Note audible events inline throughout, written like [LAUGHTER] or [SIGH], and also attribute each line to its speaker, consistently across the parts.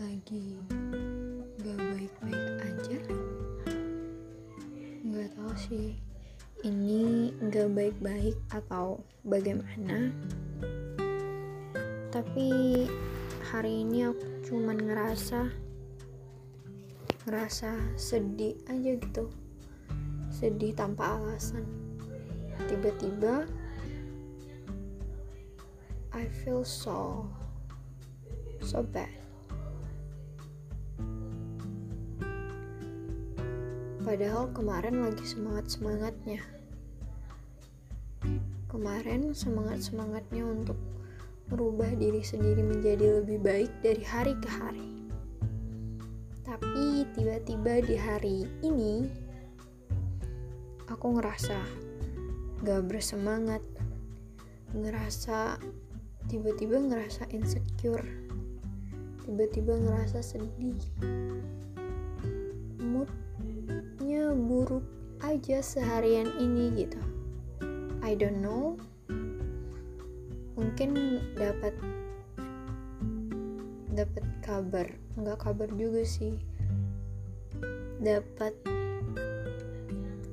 Speaker 1: lagi gak baik-baik aja? Nggak tahu sih ini gak baik-baik atau bagaimana? Tapi hari ini aku cuman ngerasa ngerasa sedih aja gitu. Sedih tanpa alasan. Tiba-tiba I feel so so bad. Padahal kemarin lagi semangat-semangatnya. Kemarin semangat-semangatnya untuk merubah diri sendiri menjadi lebih baik dari hari ke hari. Tapi tiba-tiba di hari ini aku ngerasa gak bersemangat. Ngerasa tiba-tiba ngerasa insecure tiba-tiba ngerasa sedih. Moodnya buruk aja seharian ini gitu. I don't know. Mungkin dapat dapat kabar. Nggak kabar juga sih. Dapat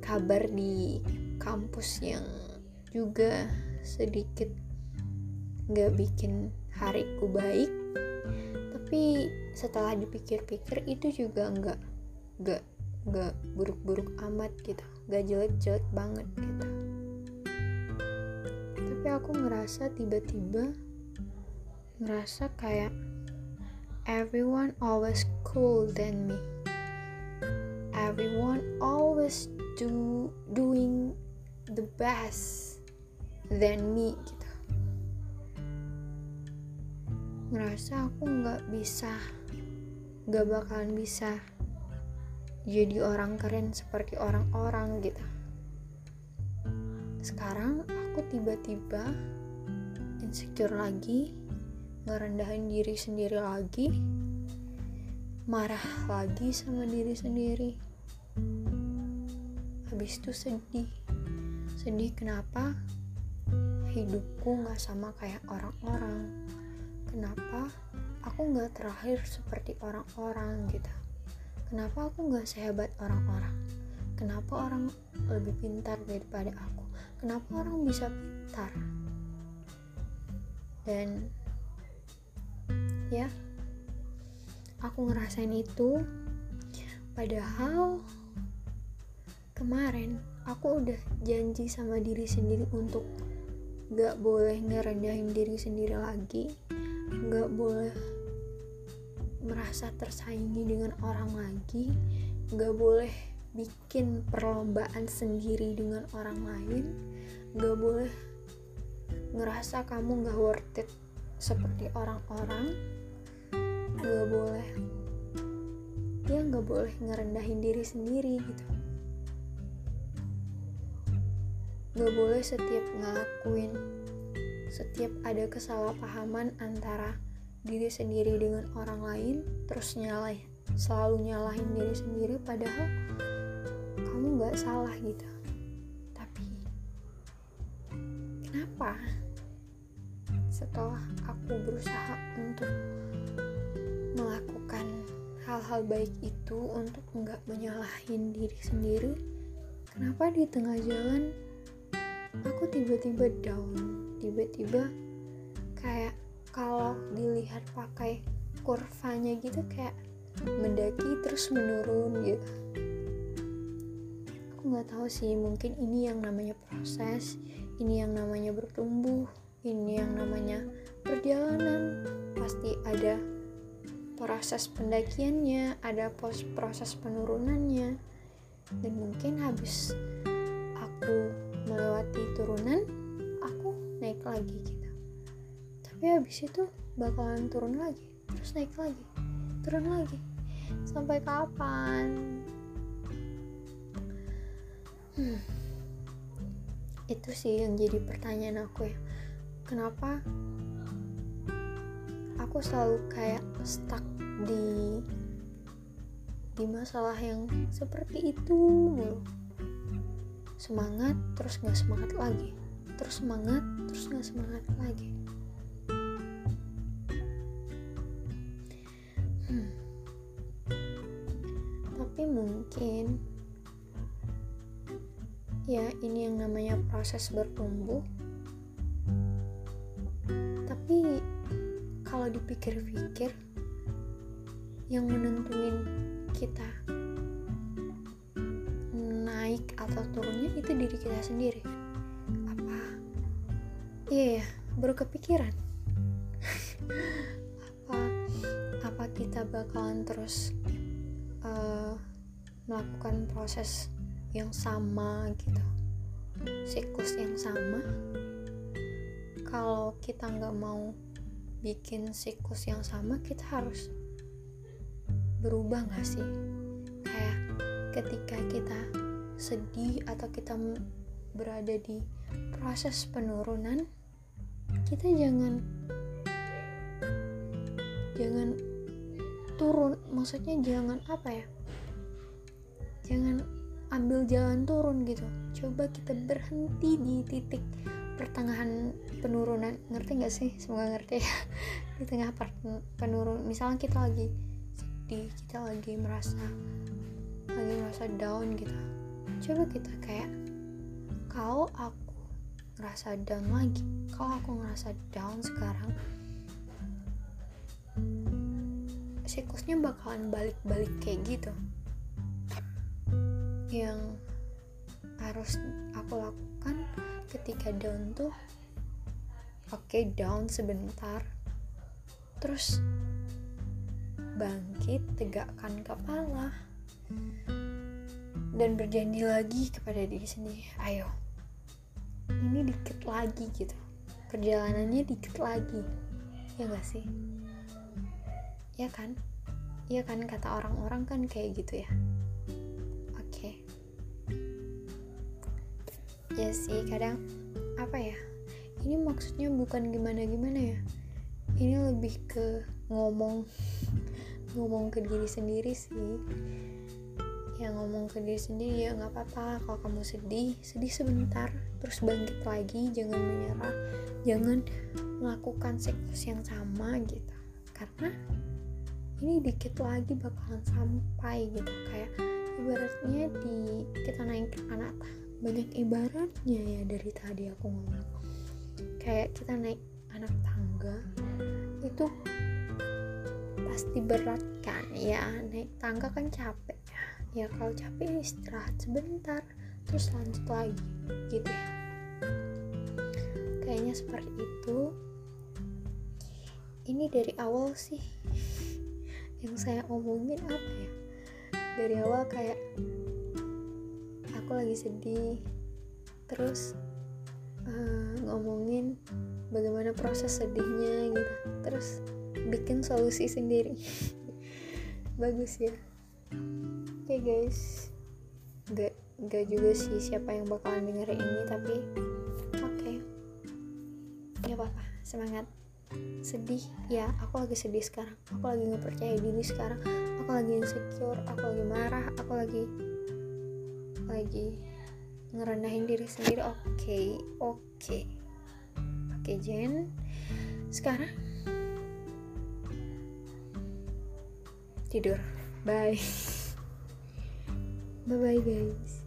Speaker 1: kabar di kampus yang juga sedikit nggak bikin hariku baik tapi setelah dipikir-pikir itu juga nggak nggak nggak buruk-buruk amat gitu. Nggak jelek-jelek banget gitu. Tapi aku ngerasa tiba-tiba ngerasa kayak everyone always cool than me. Everyone always do doing the best than me ngerasa aku nggak bisa nggak bakalan bisa jadi orang keren seperti orang-orang gitu. Sekarang aku tiba-tiba insecure lagi ngerendahin diri sendiri lagi marah lagi sama diri sendiri. Habis itu sedih sedih kenapa? Hidupku gak sama kayak orang-orang kenapa aku gak terakhir seperti orang-orang gitu? Kenapa aku gak sehebat orang-orang? Kenapa orang lebih pintar daripada aku? Kenapa orang bisa pintar? Dan ya aku ngerasain itu. Padahal kemarin aku udah janji sama diri sendiri untuk gak boleh ngerendahin diri sendiri lagi gak boleh merasa tersaingi dengan orang lagi gak boleh bikin perlombaan sendiri dengan orang lain gak boleh ngerasa kamu gak worth it seperti orang-orang gak boleh ya gak boleh ngerendahin diri sendiri gitu. Gak boleh setiap ngelakuin setiap ada kesalahpahaman antara diri sendiri dengan orang lain terus nyalain selalu nyalahin diri sendiri padahal kamu gak salah gitu. Tapi kenapa setelah aku berusaha untuk melakukan hal-hal baik itu untuk nggak menyalahin diri sendiri kenapa di tengah jalan aku tiba-tiba down tiba-tiba kayak kalau dilihat pakai kurvanya gitu kayak mendaki terus menurun gitu. Aku nggak tahu sih mungkin ini yang namanya proses ini yang namanya bertumbuh ini yang namanya perjalanan. Pasti ada proses pendakiannya ada pos proses penurunannya. Dan mungkin habis aku melewati turunan naik lagi gitu. Tapi habis itu bakalan turun lagi terus naik lagi turun lagi. Sampai kapan? Hmm. itu sih yang jadi pertanyaan aku ya. Kenapa aku selalu kayak stuck di di masalah yang seperti itu semangat terus nggak semangat lagi terus semangat terus nggak semangat lagi. Hmm. tapi mungkin ya ini yang namanya proses bertumbuh. Tapi kalau dipikir-pikir yang menentuin kita naik atau turunnya itu diri kita sendiri iya ya baru kepikiran. [LAUGHS] Apa apa kita bakalan terus uh, melakukan proses yang sama gitu? Siklus yang sama? Kalau kita nggak mau bikin siklus yang sama kita harus berubah gak sih? Kayak ketika kita sedih atau kita berada di proses penurunan kita jangan jangan turun maksudnya jangan apa ya? Jangan ambil jalan turun gitu. Coba kita berhenti di titik pertengahan penurunan. Ngerti gak sih? Semoga ngerti ya. [LAUGHS] Di tengah penurun misalnya kita lagi sedih kita lagi merasa lagi merasa down gitu. Coba kita kayak kalau aku ngerasa down lagi. Kalau aku ngerasa down sekarang siklusnya bakalan balik-balik kayak gitu. Yang harus aku lakukan ketika down tuh oke okay, down sebentar. Terus bangkit, tegakkan kepala, dan berjanji lagi kepada diri sendiri. Ayo, ini dikit lagi gitu. Perjalanannya dikit lagi. Ya gak sih? Ya kan? Ya kan kata orang-orang kan kayak gitu ya. Oke. Okay. Ya sih, kadang apa ya? Ini maksudnya bukan gimana-gimana ya. Ini lebih ke ngomong [LAUGHS] ngomong ke diri sendiri sih ya ngomong ke diri sendiri ya nggak apa-apa kalau kamu sedih sedih sebentar terus bangkit lagi jangan menyerah. Jangan melakukan siklus yang sama gitu. Karena ini dikit lagi bakalan sampai gitu. Kayak ibaratnya di kita naik ke anak banyak ibaratnya ya dari tadi aku ngomong. Kayak kita naik anak tangga itu pasti berat kan? Ya naik tangga kan capek. Ya ya kalau capek istirahat sebentar terus lanjut lagi gitu ya. Kayaknya seperti itu. Ini dari awal sih yang saya omongin apa ya? Dari awal kayak aku lagi sedih terus uh, ngomongin bagaimana proses sedihnya gitu. Terus bikin solusi sendiri. [LAUGHS] Bagus ya. Oke okay, guys gak juga sih siapa yang bakalan dengerin ini tapi oke. Okay. ya apa apa semangat. Sedih ya aku lagi sedih sekarang. Aku lagi nggak percaya diri sekarang. Aku lagi insecure aku lagi marah aku lagi lagi ngerendahin diri sendiri. Oke okay, oke. Okay. oke okay, Jen. Sekarang? Tidur. Bye. [LAUGHS] Bye bye guys